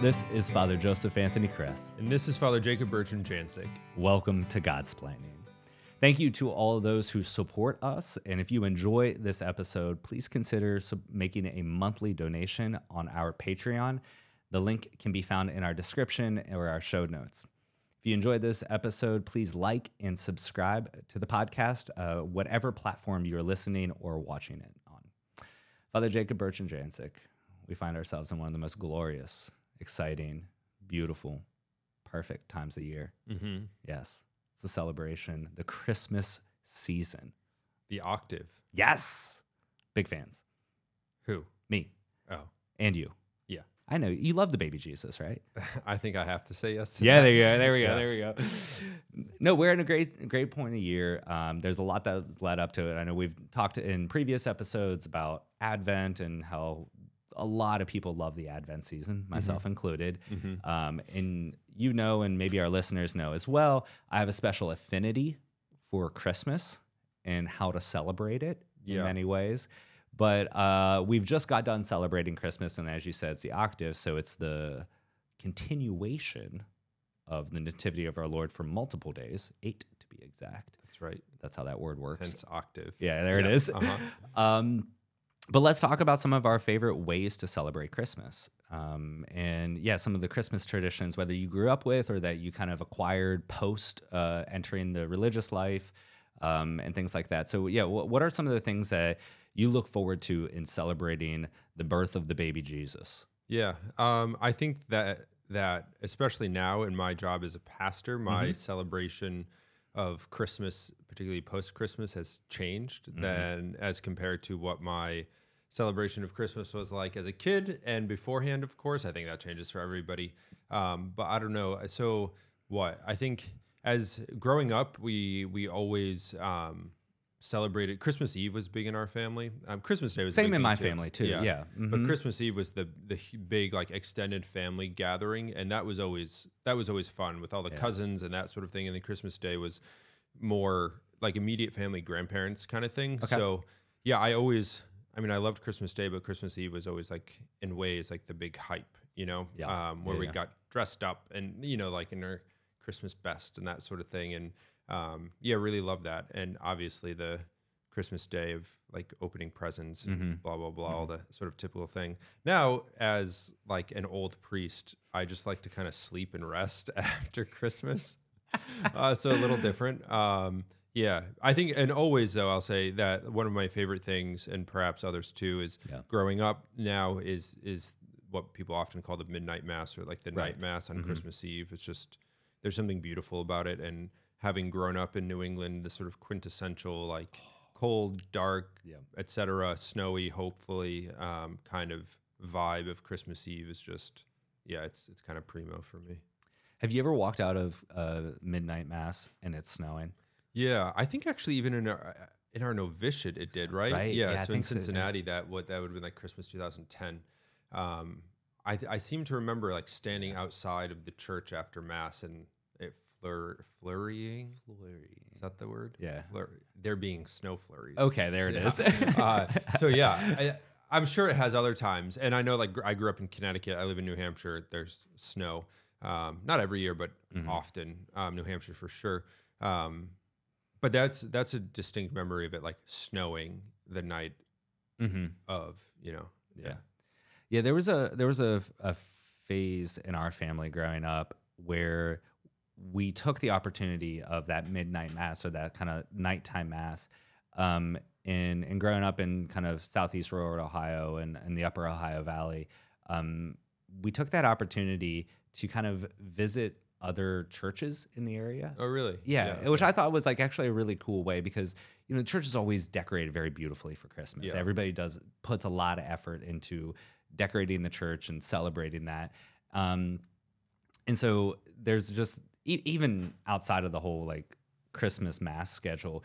This is Father Joseph Anthony Kress. And this is Father Jacob Bertrand Janczyk. Welcome to Godsplaining. Thank you to all of those who support us. And if you enjoy this episode, please consider making a monthly donation on our Patreon. The link can be found in our description or our show notes. If you enjoyed this episode, please like and subscribe to the podcast, uh, whatever platform you're listening or watching it on. Father Jacob Bertrand Janczyk, we find ourselves in one of the most glorious, exciting, beautiful, perfect times of year. Mm-hmm. Yes, it's a celebration, the Christmas season. The octave. Yes, big fans. Who? Me Oh, and you. yeah. I know you love the baby Jesus, right? I think I have to say yes to Yeah, that. there you go. There we go. Yeah. There we go. No, we're in a great, great point of year. Um, there's a lot that's led up to it. I know we've talked in previous episodes about Advent and how a lot of people love the Advent season, myself included. Um, and you know, and maybe our listeners know as well, I have a special affinity for Christmas and how to celebrate it in many ways. But uh, we've just got done celebrating Christmas, and as you said, it's the octave, so it's the continuation of the nativity of our Lord for multiple days, eight to be exact. That's right. That's how that word works. Hence octave. yeah, there it Yeah, is. uh-huh. Um, but let's talk about some of our favorite ways to celebrate Christmas. Um, and yeah, some of the Christmas traditions, whether you grew up with or that you kind of acquired post uh, entering the religious life um, and things like that. So, yeah, wh- what are some of the things that you look forward to in celebrating the birth of the baby Jesus? Yeah. Um, I think that that especially now in my job as a pastor, my Mm-hmm. celebration of Christmas, particularly post Christmas, has changed Mm-hmm. than as compared to what my celebration of Christmas was like as a kid and beforehand. Of course, I think that changes for everybody. Um, but I don't know. So what I think as growing up, we we always um, celebrated Christmas Eve was big in our family. Um, Christmas Day was Same in my too. family, too. Yeah. yeah. But Mhm. Christmas Eve was the the big like extended family gathering, and that was always that was always fun with all the cousins and that sort of thing. And then Christmas Day was more like immediate family, grandparents kind of thing. So yeah, I always. I mean, I loved Christmas Day, but Christmas Eve was always like in ways like the big hype, you know, Yeah. um, where Yeah, we yeah. got dressed up and you know like in our Christmas best and that sort of thing. And um, yeah, really love that. And obviously the Christmas Day of like opening presents, and Mm-hmm. blah blah blah, all the sort of typical thing. Now, as like an old priest, I just like to kind of sleep and rest after Christmas. uh, so a little different. Um, yeah, I think, and always though, I'll say that one of my favorite things, and perhaps others too, is Yeah. growing up now is is what people often call the midnight mass or like the Right. night mass Mm-hmm. on Christmas Eve. It's just there's something beautiful about it, and having grown up in New England, the sort of quintessential like cold, dark, Yeah. etc., snowy, hopefully um, kind of vibe of Christmas Eve is just yeah, it's it's kind of primo for me. Have you ever walked out of uh, midnight mass and it's snowing? Yeah, I think actually even in our in our novitiate it did right. Right, Yeah, yeah, so in think so, yeah. Cincinnati that what that would have been like Christmas 2010. Um, I I seem to remember like standing outside of the church after mass and flur flurrying. Is that the word? Yeah. Flur- there being snow flurries. Okay, there it Yeah. is. uh, so yeah, I, I'm sure it has other times, and I know like I grew up in Connecticut. I live in New Hampshire. There's snow, um, not every year, but Mm-hmm. often. Um, New Hampshire for sure. Um, but that's that's a distinct memory of it like snowing the night mm-hmm. of you know. Yeah. Yeah, there was a there was a, a phase in our family growing up where we took the opportunity of that midnight mass or that kind of nighttime mass. Um, and, and growing up in kind of southeast rural Ohio and, and the upper Ohio Valley, um, we took that opportunity to kind of visit other churches in the area. Oh really? Yeah, which I thought was like actually a really cool way because you know the church is always decorated very beautifully for Christmas. Yeah. Everybody does puts a lot of effort into decorating the church and celebrating that. Um, and so there's just e- even outside of the whole like Christmas mass schedule,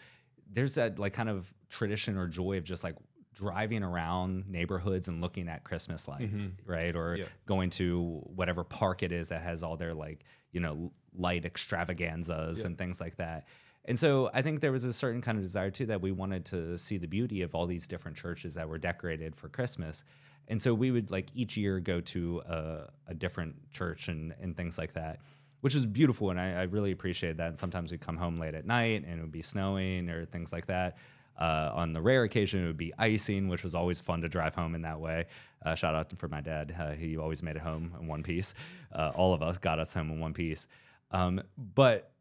there's that like kind of tradition or joy of just like driving around neighborhoods and looking at Christmas mm-hmm. lights, right? Or Yeah. going to whatever park it is that has all their like, you know, light extravaganzas and things like that. And so I think there was a certain kind of desire too that we wanted to see the beauty of all these different churches that were decorated for Christmas. And so we would like each year go to a, a different church and, and things like that, which is beautiful. And I, I really appreciate that. And sometimes we'd come home late at night and it would be snowing or things like that. Uh, on the rare occasion, it would be icing, which was always fun to drive home in that way. Uh, shout out for my dad. Uh, he always made it home in one piece. Uh, all of us got us home in one piece. Um, but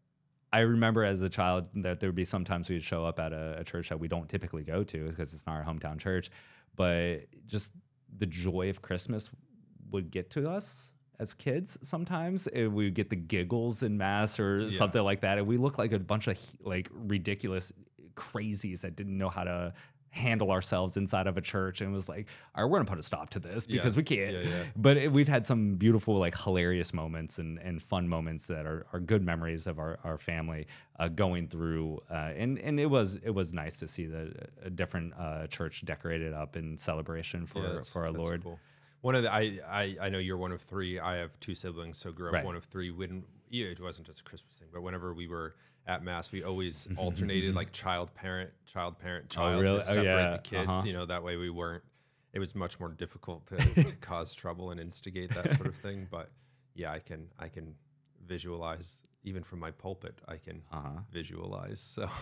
I remember as a child that there would be sometimes we'd show up at a, a church that we don't typically go to because it's not our hometown church, but just the joy of Christmas would get to us as kids sometimes we get the giggles in mass or yeah. something like that and we look like a bunch of like ridiculous crazies that didn't know how to handle ourselves inside of a church and it was like, all right, we're gonna put a stop to this because yeah. we can't. Yeah. But it, we've had some beautiful, like hilarious moments and, and fun moments that are, are good memories of our, our family uh, going through. Uh, and and it was it was nice to see the a different uh, church decorated up in celebration for for our Lord. Cool. One of the I, I I know you're one of three. I have two siblings, so grew up right. one of three. When it wasn't just a Christmas thing, but whenever we were at mass we always alternated like child parent child parent oh, child oh, really? to separate oh, yeah. the kids uh-huh. you know that way we weren't it was much more difficult to, to cause trouble and instigate that sort of thing but yeah i can i can visualize even from my pulpit i can uh-huh. visualize so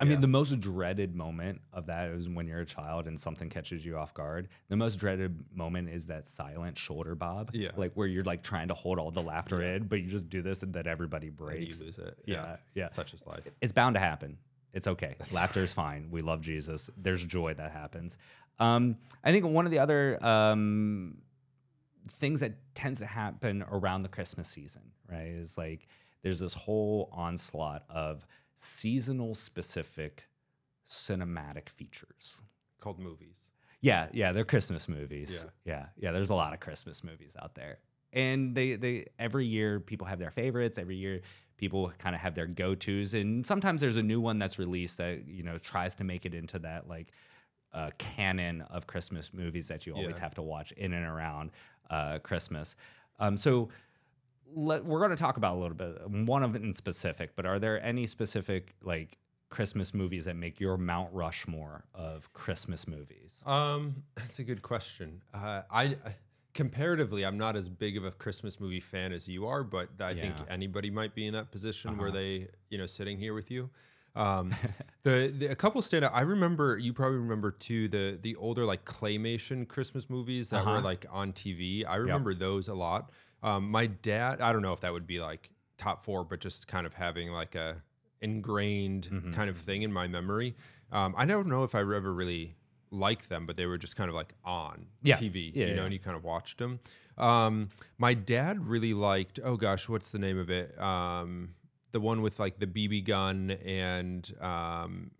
I mean, the most dreaded moment of that is when you're a child and something catches you off guard. The most dreaded moment is that silent shoulder bob. Yeah. Like where you're like trying to hold all the laughter yeah. in, but you just do this and then everybody breaks. And you lose it. Yeah. Yeah. yeah. Such is life. It's bound to happen. It's okay. That's Laughter right. is fine. We love Jesus. There's joy that happens. Um, I think one of the other um, things that tends to happen around the Christmas season, right, is like there's this whole onslaught of seasonal specific cinematic features called movies. Yeah, yeah, they're Christmas movies. Yeah. yeah, yeah. There's a lot of Christmas movies out there, and they they every year people have their favorites. Every year people kind of have their go tos, and sometimes there's a new one that's released that you know tries to make it into that like uh, canon of Christmas movies that you always yeah. have to watch in and around uh, Christmas. Um, so let, we're going to talk about a little bit one of it in specific but are there any specific like christmas movies that make your mount rushmore of christmas movies um that's a good question uh, I, I comparatively i'm not as big of a christmas movie fan as you are but i yeah. think anybody might be in that position uh-huh. where they you know sitting here with you um, the, the, a couple stand out. I remember you probably remember too the the older like claymation Christmas movies that uh-huh. were like on TV. I remember yep. those a lot. Um, my dad, I don't know if that would be like top four, but just kind of having like a ingrained mm-hmm. kind of thing in my memory. Um, I don't know if I ever really liked them, but they were just kind of like on yeah. TV, yeah, you know, yeah. and you kind of watched them. Um, my dad really liked, oh gosh, what's the name of it? Um, the one with like the BB gun and um,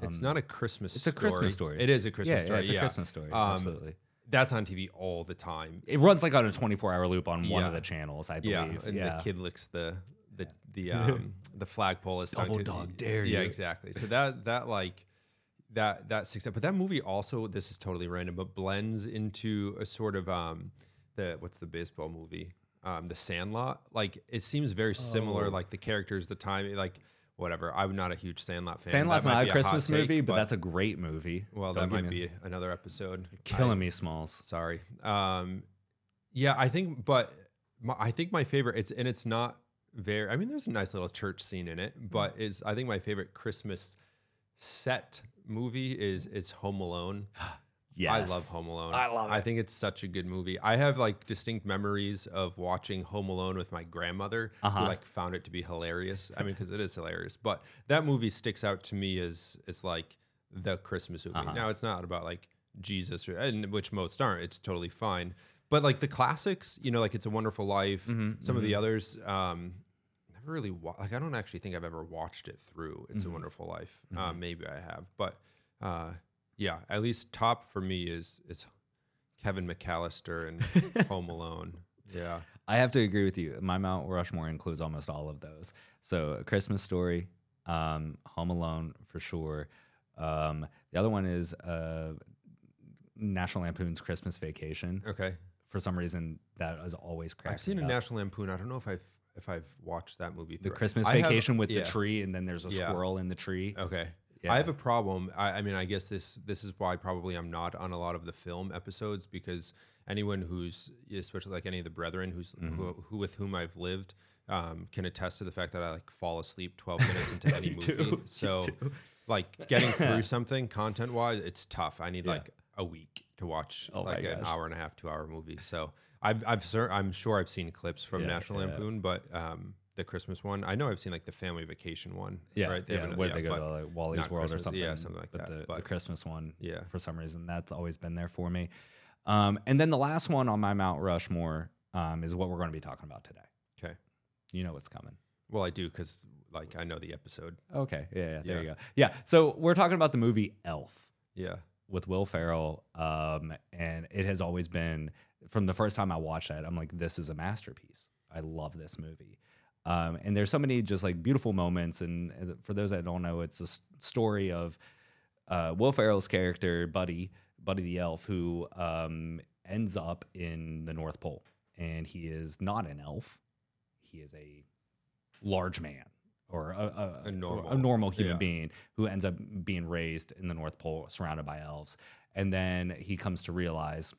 it's not a Christmas. It's a Christmas story. It is a Christmas story. Yeah, it's a Christmas story. Um, Absolutely that's on TV all the time. It runs like on a 24 hour loop on one of the channels, I believe. Yeah, and yeah. the kid licks the the the um the flagpole is double dog dare you. yeah, exactly. So that that like that that success, but that movie also this is totally random, but blends into a sort of um the what's the baseball movie um the Sandlot. Like it seems very similar, oh. like the characters, the time, like whatever. I'm not a huge Sandlot fan. Sandlot's not a Christmas take, movie, but, but, that's a great movie. Well, Don't that might me. be another episode. You're killing I, me, Smalls. Sorry. Um, yeah, I think, but my, I think my favorite. It's and it's not very. I mean, there's a nice little church scene in it, but is I think my favorite Christmas set movie is is Home Alone. Yes. I love Home Alone. I love it. I think it's such a good movie. I have like distinct memories of watching Home Alone with my grandmother, uh-huh. who like found it to be hilarious. I mean, because it is hilarious. But that movie sticks out to me as it's like the Christmas movie. Uh-huh. Now it's not about like Jesus, or, and which most aren't. It's totally fine. But like the classics, you know, like It's a Wonderful Life. Mm-hmm, some mm-hmm. of the mm-hmm. others, um, never really wa- like. I don't actually think I've ever watched it through. It's mm-hmm. a Wonderful Life. Uh, mm-hmm. maybe I have, but. Uh, yeah, at least top for me is is Kevin McCallister and Home Alone. Yeah. I have to agree with you. My Mount Rushmore includes almost all of those. So A Christmas Story, um, Home Alone for sure. Um, the other one is uh, National Lampoon's Christmas Vacation. Okay. For some reason, that is always cracking. I've seen a up. National Lampoon. I don't know if I've if I've watched that movie. The Christmas Vacation have, with yeah. the tree, and then there's a yeah. squirrel in the tree. Okay. Yeah. I have a problem. I, I mean, I guess this this is why probably I'm not on a lot of the film episodes because anyone who's especially like any of the brethren who's Mm-hmm. who, who with whom I've lived um, can attest to the fact that I like fall asleep 12 minutes into any movie. do. So like getting through something content wise, it's tough. I need like a week to watch Oh like an hour and a half, two hour movie. So I've I've I'm sure I've seen clips from Yeah, National yeah. Lampoon, but um, the Christmas one, I know I've seen like the family vacation one. Yeah, right. They yeah, where yeah, they go to like Wally's World or something. yeah, something like but that, The, the Christmas one, Yeah. for some reason, that's always been there for me. Um, and then the last one on my Mount Rushmore um, is what we're going to be talking about today. Okay. You know what's coming. Well, I do because like I know the episode. Okay, yeah, yeah, there Yeah. you go. Yeah, so we're talking about the movie Elf. Yeah. with Will Ferrell, um, and it has always been from the first time I watched that. I'm like, this is a masterpiece. I love this movie, um, and there's so many just like beautiful moments. And for those that don't know, it's a story of uh, Will Ferrell's character, Buddy, Buddy the elf, who um, ends up in the North Pole, and he is not an elf. He is a large man or a, a, A normal- a normal human yeah. being who ends up being raised in the North Pole, surrounded by elves, and then he comes to realize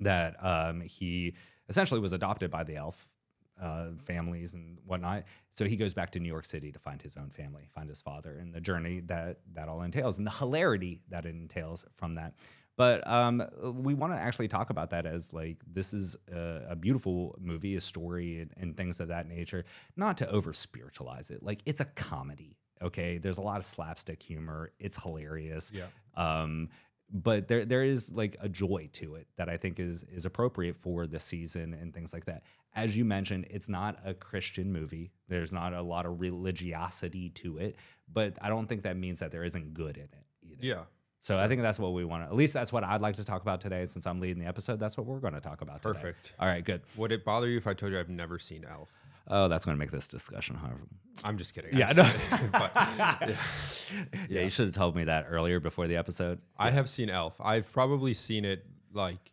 that um, he essentially was adopted by the elf uh, families and whatnot. So he goes back to New York City to find his own family, find his father, and the journey that that all entails, and the hilarity that it entails from that. But um, we want to actually talk about that as like this is a, a beautiful movie, a story, and, and things of that nature. Not to over spiritualize it, like it's a comedy. Okay, there's a lot of slapstick humor. It's hilarious. Yeah. Um, but there there is like a joy to it that I think is is appropriate for the season and things like that. As you mentioned, it's not a Christian movie. There's not a lot of religiosity to it, but I don't think that means that there isn't good in it either. Yeah. So I think that's what we want to. At least that's what I'd like to talk about today. Since I'm leading the episode, that's what we're going to talk about. today. Perfect. All right. Good. Would it bother you if I told you I've never seen Elf? Oh, that's going to make this discussion hard. I'm just kidding. Yeah, no. but yeah. Yeah, you should have told me that earlier before the episode. I have seen Elf. I've probably seen it like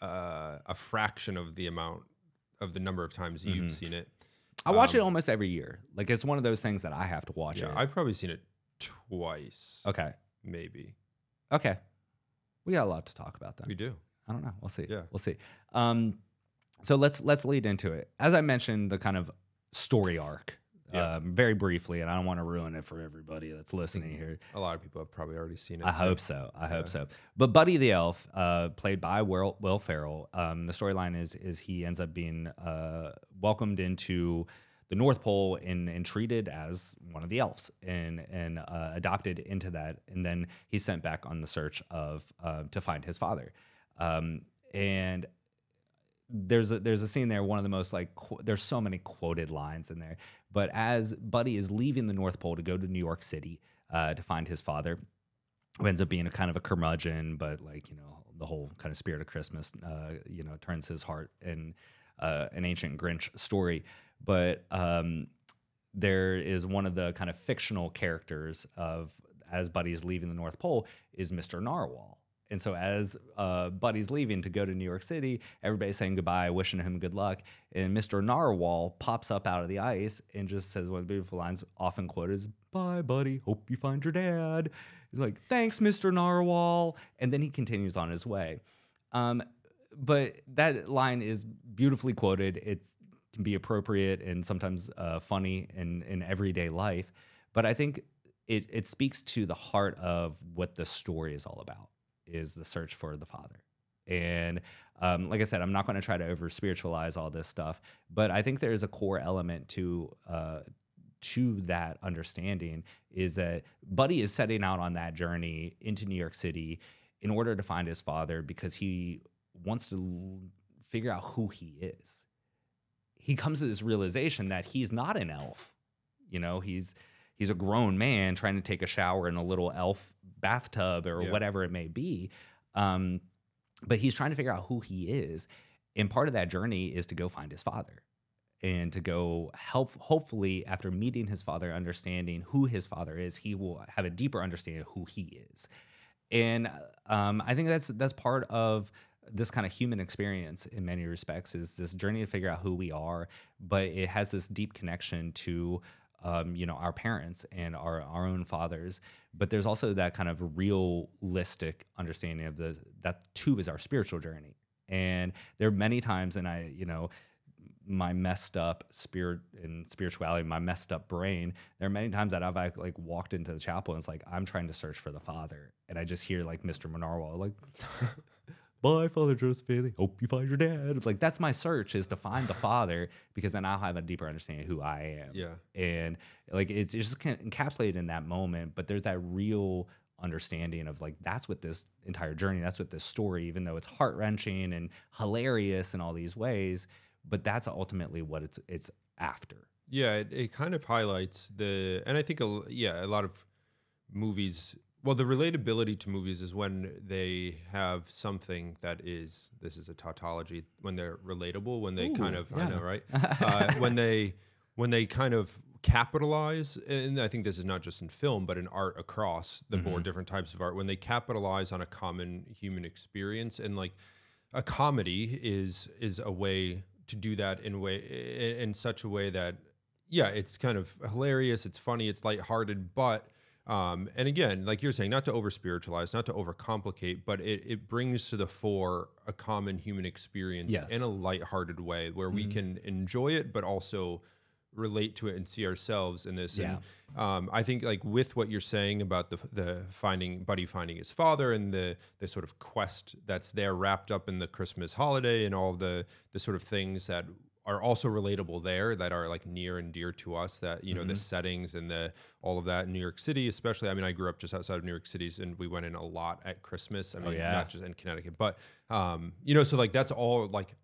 uh, a fraction of the amount of the number of times Mm-hmm. you've seen it. I watch it almost every year. Like it's one of those things that I have to watch Yeah, it. I've probably seen it twice. okay. Maybe Okay. We got a lot to talk about then. we do. I don't know. We'll see. Yeah. We'll see. Um, so let's let's lead into it. As I mentioned, the kind of story arc, Yeah. um, very briefly, and I don't want to ruin it for everybody that's listening here. A lot of people have probably already seen it. I so- hope so. I hope so. But Buddy the Elf, uh, played by Will, Will Ferrell, um, the storyline is is he ends up being uh, welcomed into the North Pole and, and treated as one of the elves and and uh, adopted into that, and then he's sent back on the search of uh, to find his father. Um, and there's a, there's a scene there. One of the most like qu- there's so many quoted lines in there. But as Buddy is leaving the North Pole to go to New York City uh, to find his father, who ends up being a kind of a curmudgeon, but like you know the whole kind of spirit of Christmas, uh, you know, turns his heart in uh, an ancient Grinch story. But um, there is one of the kind of fictional characters of as Buddy is leaving the North Pole is Mr. Narwhal. And so as uh, Buddy's leaving to go to New York City, everybody's saying goodbye, wishing him good luck. And Mr. Narwhal pops up out of the ice and just says one of the beautiful lines often quoted is, Bye, buddy. Hope you find your dad. He's like, Thanks, Mr. Narwhal. And then he continues on his way. Um, but that line is beautifully quoted. It can be appropriate and sometimes uh, funny in, in everyday life. But I think it, it speaks to the heart of what the story is all about is the search for the father. And um, like I said, I'm not going to try to over spiritualize all this stuff, but I think there is a core element to uh, to that understanding is that Buddy is setting out on that journey into New York City in order to find his father because he wants to l- figure out who he is. He comes to this realization that he's not an elf. You know, he's he's a grown man trying to take a shower in a little elf bathtub or Yeah. whatever it may be. Um, but he's trying to figure out who he is. And part of that journey is to go find his father and to go help, hopefully, after meeting his father, understanding who his father is, he will have a deeper understanding of who he is. And um, I think that's that's part of this kind of human experience in many respects is this journey to figure out who we are, but it has this deep connection to um, you know, our parents and our our own fathers. But there's also that kind of realistic understanding of the that too is our spiritual journey. And there are many times, and I, you know, my messed up spirit and spirituality, my messed up brain. There are many times that I've like walked into the chapel and it's like I'm trying to search for the Father, and I just hear like Mr. Narwhal like, "Bye, Father Joseph. Hope you find your dad." It's like that's my search is to find the Father because then I'll have a deeper understanding of who I am. Yeah. and like it's, it's just encapsulated in that moment, but there's that real understanding of like that's what this entire journey, that's what this story, even though it's heart wrenching and hilarious in all these ways but that's ultimately what it's it's after. Yeah, it, it kind of highlights the, and I think a, yeah, a lot of movies. Well, the relatability to movies is when they have something that is this is a tautology when they're relatable when they Ooh, kind of yeah. I know right uh, when they when they kind of capitalize and I think this is not just in film but in art across the board different types of art when they capitalize on a common human experience and like a comedy is is a way to do that in way in, in such a way that yeah it's kind of hilarious it's funny it's lighthearted but um, and again like you're saying not to over spiritualize not to overcomplicate but it, it brings to the fore a common human experience Yes. in a lighthearted way where we can enjoy it but also relate to it and see ourselves in this. And um, I think like with what you're saying about the the finding Buddy finding his father and the the sort of quest that's there wrapped up in the Christmas holiday and all the the sort of things that are also relatable there that are like near and dear to us that you know the settings and the all of that in New York City especially I mean I grew up just outside of New York City and we went in a lot at Christmas I mean yeah. not just in Connecticut but um you know so like that's all like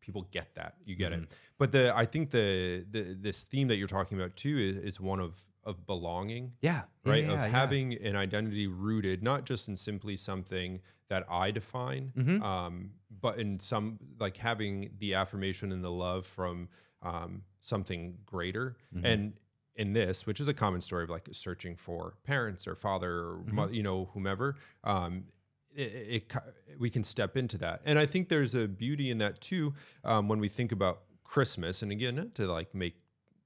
people get that you get Mm-hmm. it but the i think the, the this theme that you're talking about too is, is one of of belonging Yeah, right yeah, of yeah. having an identity rooted not just in simply something that i define Mm-hmm. um, but in some like having the affirmation and the love from um, something greater Mm-hmm. and in this which is a common story of like searching for parents or father or Mm-hmm. mo- you know whomever um, it, it, we can step into that and i think there's a beauty in that too um, when we think about christmas and again not to like make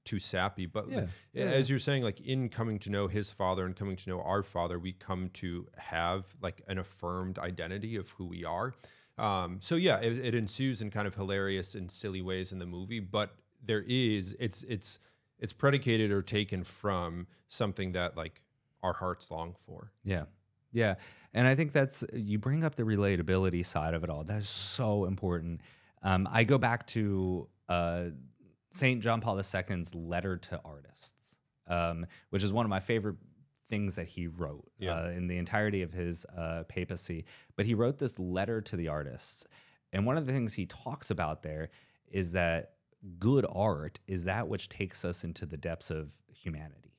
too sappy but Yeah, as you're saying like in coming to know his father and coming to know our father we come to have like an affirmed identity of who we are um, so yeah it, it ensues in kind of hilarious and silly ways in the movie but there is it's it's it's predicated or taken from something that like our hearts long for Yeah. Yeah. And I think that's, you bring up the relatability side of it all. That is so important. Um, I go back to uh, St. John Paul II's letter to artists, um, which is one of my favorite things that he wrote Yeah. uh, in the entirety of his uh, papacy. But he wrote this letter to the artists. And one of the things he talks about there is that good art is that which takes us into the depths of humanity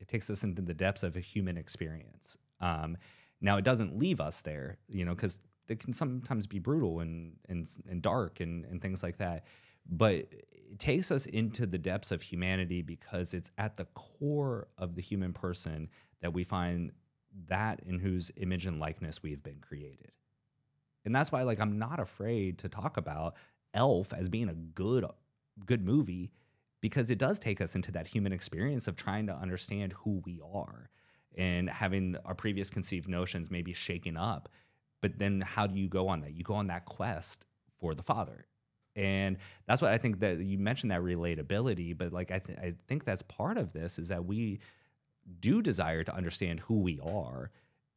it takes us into the depths of a human experience. Um, now, it doesn't leave us there, you know, because it can sometimes be brutal and and, and dark and, and things like that. But it takes us into the depths of humanity because it's at the core of the human person that we find that in whose image and likeness we've been created. And that's why, like, I'm not afraid to talk about Elf as being a good, good movie because it does take us into that human experience of trying to understand who we are and having our previous conceived notions maybe shaken up. But then how do you go on that? You go on that quest for the Father. And that's what I think that you mentioned that relatability, but like I, th- I think that's part of this is that we do desire to understand who we are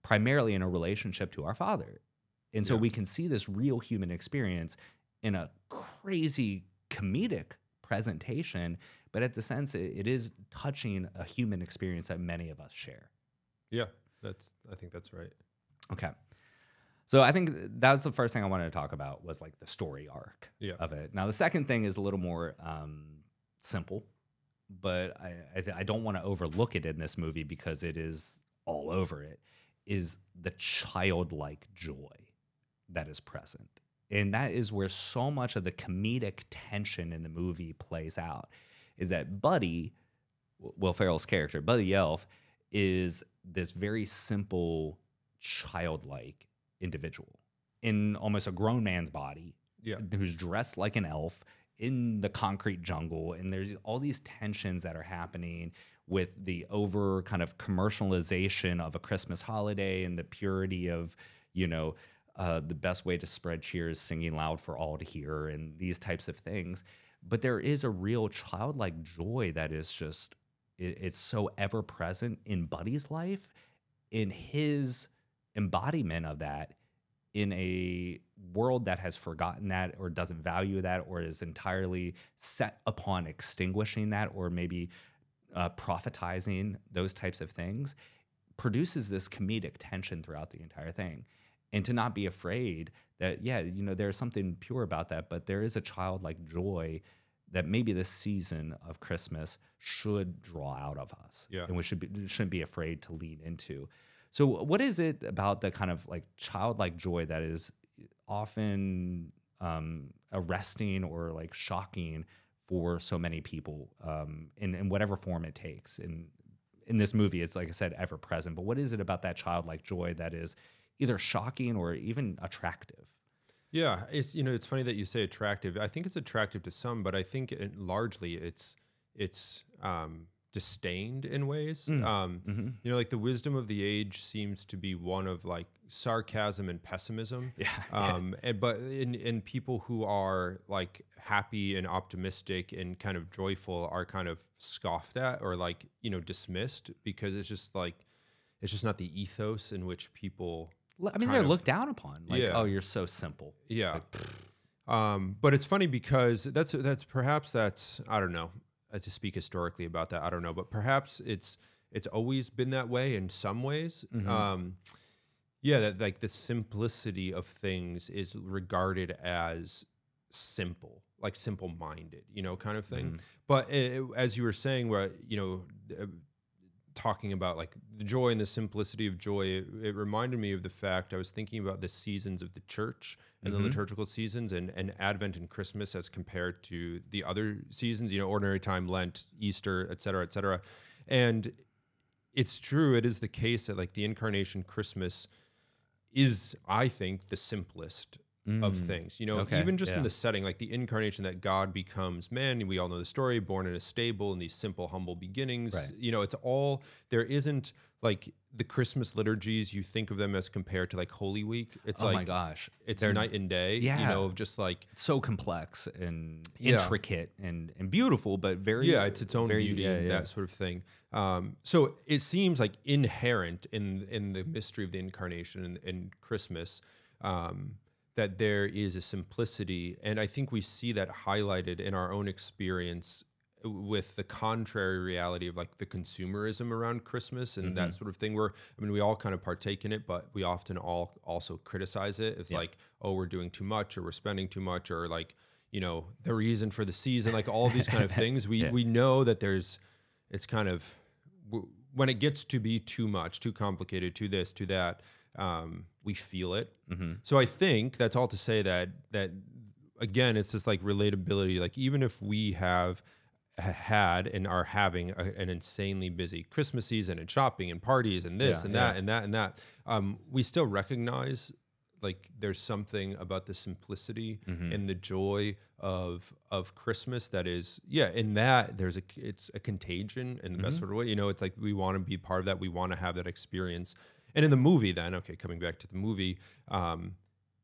primarily in a relationship to our Father. And so Yeah. we can see this real human experience in a crazy comedic presentation, but at the sense it, it is touching a human experience that many of us share. yeah that's i think that's right Okay. So I think that was the first thing I wanted to talk about was like the story arc Yeah. of it. Now the second thing is a little more um, simple, but I I, th- I don't want to overlook it in this movie because it is all over it. Is the childlike joy that is present, and that is where so much of the comedic tension in the movie plays out. Is that Buddy, Will Ferrell's character, Buddy Elf, is this very simple, childlike individual in almost a grown man's body yeah. who's dressed like an elf in the concrete jungle. And there's all these tensions that are happening with the over kind of commercialization of a christmas holiday and the purity of you know uh, the best way to spread cheer is singing loud for all to hear and these types of things. But there is a real childlike joy that is just it, it's so ever present in buddy's life in his embodiment of that in a world that has forgotten that or doesn't value that or is entirely set upon extinguishing that or maybe uh, prophetizing those types of things produces this comedic tension throughout the entire thing and to not be afraid that yeah you know there's something pure about that but there is a childlike joy that maybe this season of christmas should draw out of us Yeah. and we should be, shouldn't be afraid to lean into so what is it about the kind of like childlike joy that is often um, arresting or like shocking for so many people um, in, in whatever form it takes in in this movie it's like i said ever present but what is it about that childlike joy that is either shocking or even attractive Yeah, it's you know it's funny that you say attractive. I think it's attractive to some, but I think it, largely it's it's um, disdained in ways. Mm. Um, mm-hmm. You know, like the wisdom of the age seems to be one of like sarcasm and pessimism. yeah Um, and but in in people who are like happy and optimistic and kind of joyful are kind of scoffed at or like you know dismissed because it's just like it's just not the ethos in which people i mean they're of- looked down upon like Yeah. oh you're so simple Yeah. Um, but it's funny because that's that's perhaps that's I don't know uh, to speak historically about that I don't know but perhaps it's it's always been that way in some ways. Mhm. Um, yeah, that like the simplicity of things is regarded as simple, like simple minded, you know, kind of thing. Mhm. But uh, as you were saying, where you know. Talking about like the joy and the simplicity of joy it, it reminded me of the fact i was thinking about the seasons of the church and Mhm. the liturgical seasons and, and advent and christmas as compared to the other seasons you know ordinary time lent easter et cetera et cetera and it's true it is the case that like the incarnation christmas is i think the simplest of Mm. things you know Okay, even just yeah. in the setting like the incarnation that god becomes man we all know the story born in a stable in these simple humble beginnings Right. you know it's all there isn't like the christmas liturgies you think of them as compared to like holy week it's oh like my gosh it's They're- night and day Yeah. you know of just like it's so complex and Yeah. intricate and, and beautiful, but very yeah it's its own very, beauty yeah, and that sort of thing um, so it seems like inherent in in the mystery of the incarnation and, and christmas um, that there is a simplicity and i think we see that highlighted in our own experience with the contrary reality of like the consumerism around christmas and Mm-hmm. that sort of thing where i mean we all kind of partake in it but we often all also criticize it if Yeah. like oh we're doing too much or we're spending too much or like you know the reason for the season like all these kind of things we Yeah. we know that there's it's kind of when it gets to be too much too complicated to this to that um, we feel it Mhm. so i think that's all to say that that again it's just like relatability like even if we have had and are having a, an insanely busy christmas season and shopping and parties and this Yeah, and yeah. that and that and that um, we still recognize like there's something about the simplicity Mhm. and the joy of of Christmas that is yeah in that there's a it's a contagion in the best Mhm. sort of way you know it's like we want to be part of that we want to have that experience and in the movie then okay coming back to the movie um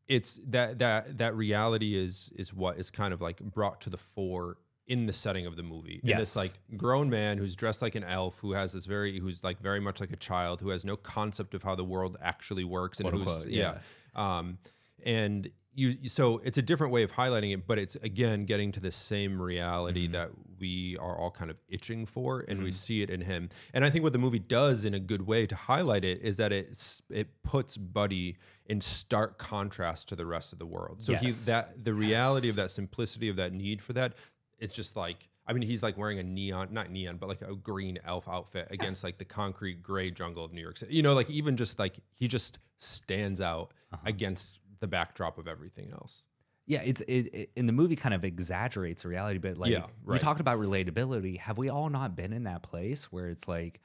it's that that that reality is is what is kind of like brought to the fore in the setting of the movie. And this Yes. like grown man who's dressed like an elf, who has this very who's like very much like a child, who has no concept of how the world actually works, and Quote, who's unquote, yeah. Um, and you so it's a different way of highlighting it, but it's again getting to the same reality Mm-hmm. that we are all kind of itching for, and we see it in him. And I think what the movie does in a good way to highlight it is that it's it puts Buddy in stark contrast to the rest of the world. So Yes. he's that the reality Yes. of that simplicity of that need for that. It's just like I mean, he's like wearing a neon, not neon, but like a green elf outfit against like the concrete gray jungle of New York City. You know, like even just like he just stands out Uh-huh. against the backdrop of everything else. Yeah, it's it, it and the movie kind of exaggerates the reality, but like Yeah, you talked about relatability. Have we all not been in that place where it's like,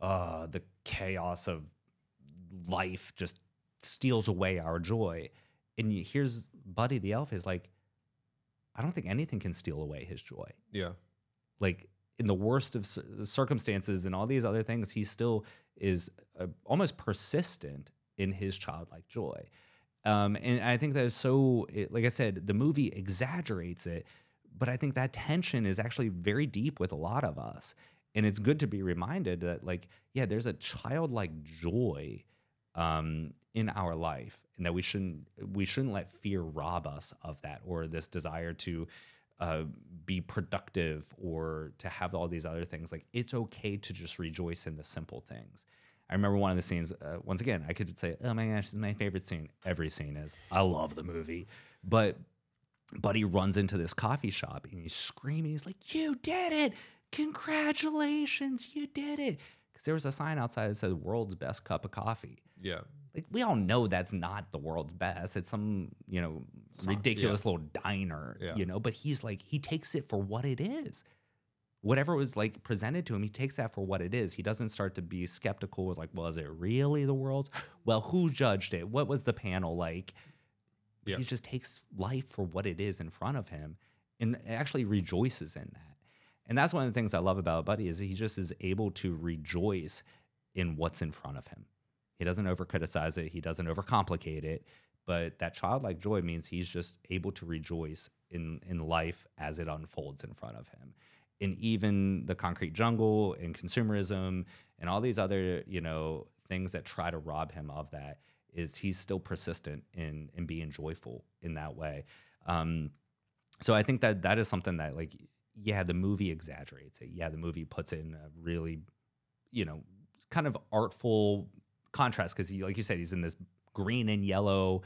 uh, the chaos of life just steals away our joy, and you, here's Buddy the elf is like, I don't think anything can steal away his joy. Yeah. Like in the worst of circumstances and all these other things, he still is uh, almost persistent in his childlike joy. Um, and I think that is so, like I said, the movie exaggerates it, but I think that tension is actually very deep with a lot of us. And it's good to be reminded that, like, yeah, there's a childlike joy um, in our life, and that we shouldn't we shouldn't let fear rob us of that, or this desire to uh, be productive, or to have all these other things. Like, it's okay to just rejoice in the simple things. I remember one of the scenes. Uh, once again, I could say, "Oh my gosh, this is my favorite scene." Every scene is. I love the movie, but Buddy runs into this coffee shop and he's screaming. He's like, "You did it! Congratulations, you did it!" Because there was a sign outside that said "World's Best Cup of Coffee." Yeah. Like we all know that's not the world's best. It's some you know ridiculous little diner, Yeah. you know. But he's like, he takes it for what it is whatever was like presented to him, he takes that for what it is. He doesn't start to be skeptical. Was like, was it really the world? Well, who judged it? What was the panel like? Yeah. He just takes life for what it is in front of him, and actually rejoices in that. And that's one of the things I love about Buddy is he just is able to rejoice in what's in front of him. He doesn't over criticize it. He doesn't overcomplicate it. But that childlike joy means he's just able to rejoice in in life as it unfolds in front of him in even the concrete jungle and consumerism and all these other you know things that try to rob him of that is he's still persistent in in being joyful in that way. Um so i think that that is something that like yeah the movie exaggerates it. Yeah the movie puts in a really you know kind of artful contrast because like you said he's in this green and yellow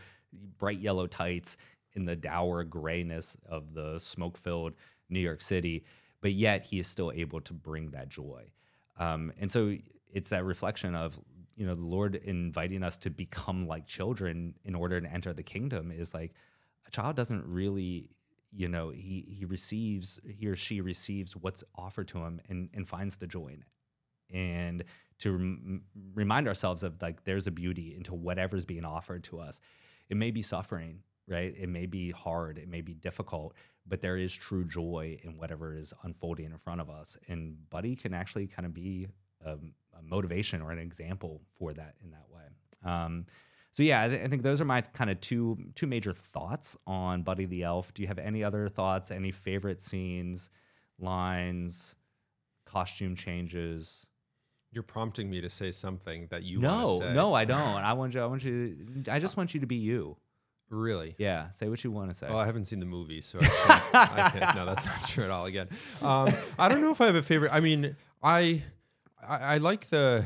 bright yellow tights in the dour grayness of the smoke filled new york city but yet he is still able to bring that joy. Um, and so it's that reflection of you know the Lord inviting us to become like children in order to enter the kingdom is like a child doesn't really you know he he receives he or she receives what's offered to him and and finds the joy in it and to rem- remind ourselves of like there's a beauty into whatever's being offered to us it may be suffering right it may be hard it may be difficult but there is true joy in whatever is unfolding in front of us. And Buddy can actually kind of be a, a motivation or an example for that in that way. Um, so yeah, I, th- I, think those are my kind of two two major thoughts on Buddy the Elf. Do you have any other thoughts? Any favorite scenes, lines, costume changes? You're prompting me to say something that you no, say. no, I don't. I want you. I want you. I just want you to be you. Really? Yeah. Say what you want to say. Well, I haven't seen the movie, so I can't, I can't, no, that's not true at all. Again, um, I don't know if I have a favorite. I mean, I, I, I like the,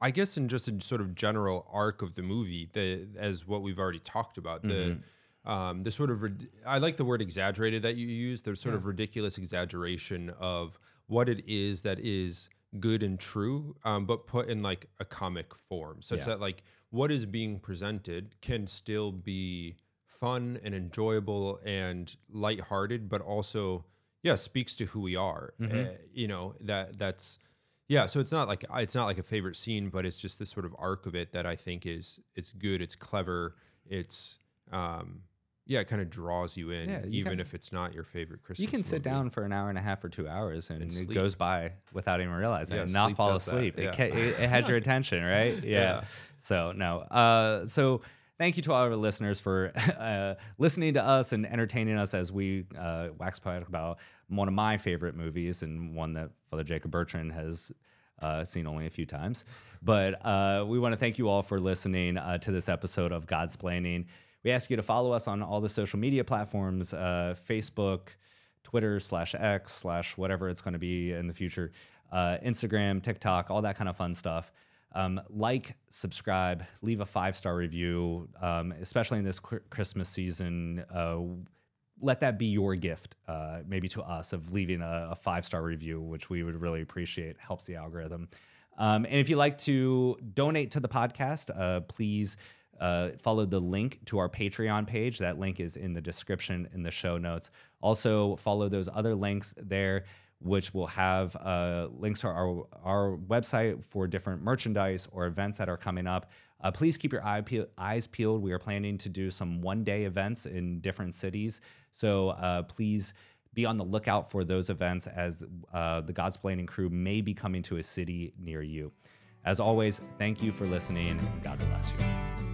I guess in just a sort of general arc of the movie, the as what we've already talked about, the. Um, the sort of I like the word exaggerated that you use. There's sort of ridiculous exaggeration of what it is that is good and true, um, but put in like a comic form, such Yeah. that like what is being presented can still be fun and enjoyable and lighthearted, but also yeah speaks to who we are. Uh, you know that that's yeah. So it's not like it's not like a favorite scene, but it's just this sort of arc of it that I think is it's good, it's clever, it's um yeah, it kind of draws you in, Yeah, you even can- if it's not your favorite Christmas. You can sit movie. down for an hour and a half or two hours, and, And it goes by without even realizing Yeah, and not fall asleep. yeah. It, ca- it, it has your attention, right? Yeah. Yeah. So no. Uh, so thank you to all our listeners for uh, listening to us and entertaining us as we uh, wax poetic about one of my favorite movies and one that Father Jacob Bertrand has. Uh, seen only a few times, but uh, we want to thank you all for listening uh, to this episode of Godsplaining. We ask you to follow us on all the social media platforms uh, Facebook, Twitter slash X slash whatever it's going to be in the future, uh, Instagram, TikTok, all that kind of fun stuff. Um, like, subscribe, leave a five star review, um, especially in this Christmas season. Uh, let that be your gift, uh, maybe to us, of leaving a, a five star review, which we would really appreciate. Helps the algorithm. Um, and if you'd like to donate to the podcast, uh, please uh, follow the link to our Patreon page. That link is in the description in the show notes. Also, follow those other links there. which will have uh, links to our, our website for different merchandise or events that are coming up. Uh, please keep your eye pe- eyes peeled. We are planning to do some one day events in different cities. So uh, please be on the lookout for those events as uh, the Godsplaining crew may be coming to a city near you. As always, thank you for listening and God bless you.